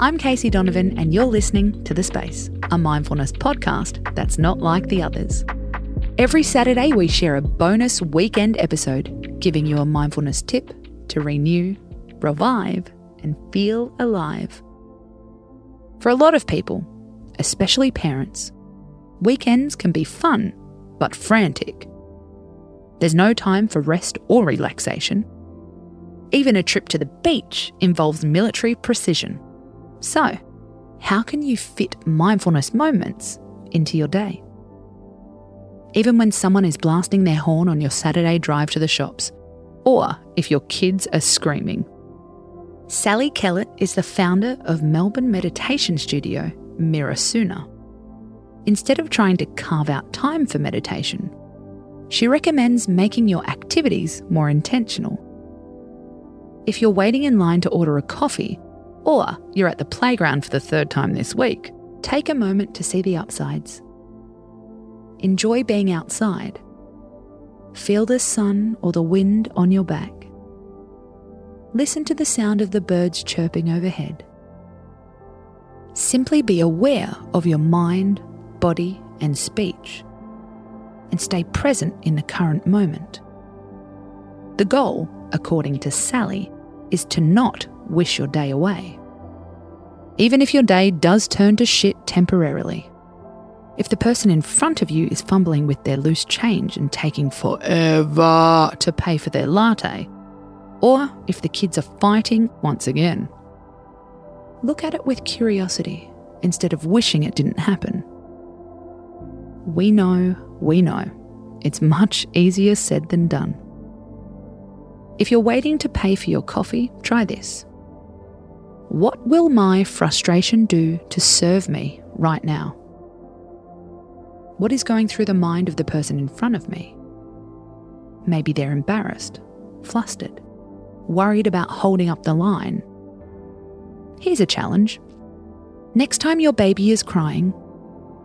I'm Casey Donovan, and you're listening to The Space, a mindfulness podcast that's not like the others. Every Saturday, we share a bonus weekend episode, giving you a mindfulness tip to renew, revive, and feel alive. For a lot of people, especially parents, weekends can be fun, but frantic. There's no time for rest or relaxation. Even a trip to the beach involves military precision. So, how can you fit mindfulness moments into your day? Even when someone is blasting their horn on your Saturday drive to the shops, or if your kids are screaming. Sally Kellett is the founder of Melbourne meditation studio Mirosuna. Instead of trying to carve out time for meditation, she recommends making your activities more intentional. If you're waiting in line to order a coffee, or you're at the playground for the third time this week, take a moment to see the upsides. Enjoy being outside. Feel the sun or the wind on your back. Listen to the sound of the birds chirping overhead. Simply be aware of your mind, body, and speech, and stay present in the current moment. The goal, according to Sally, is to not wish your day away even if your day does turn to shit temporarily. If the person in front of you is fumbling with their loose change and taking forever to pay for their latte, or if the kids are fighting once again, look at it with curiosity instead of wishing it didn't happen. We know, we know, it's much easier said than done. If you're waiting to pay for your coffee, try this. What will my frustration do to serve me right now? What is going through the mind of the person in front of me? Maybe they're embarrassed, flustered, worried about holding up the line. Here's a challenge. Next time your baby is crying,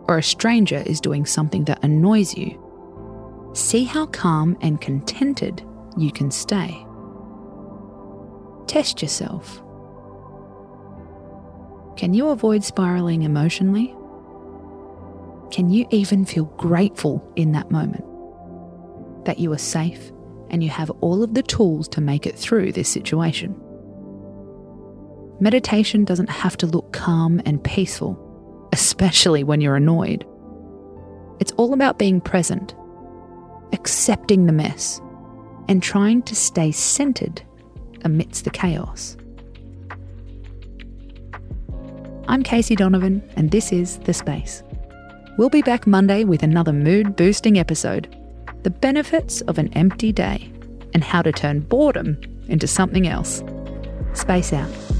or a stranger is doing something that annoys you, see how calm and contented you can stay. Test yourself. Can you avoid spiraling emotionally? Can you even feel grateful in that moment? That you are safe and you have all of the tools to make it through this situation. Meditation doesn't have to look calm and peaceful, especially when you're annoyed. It's all about being present, accepting the mess, and trying to stay centered amidst the chaos. I'm Casey Donovan, and this is The Space. We'll be back Monday with another mood boosting episode The benefits of an empty day and how to turn boredom into something else. Space out.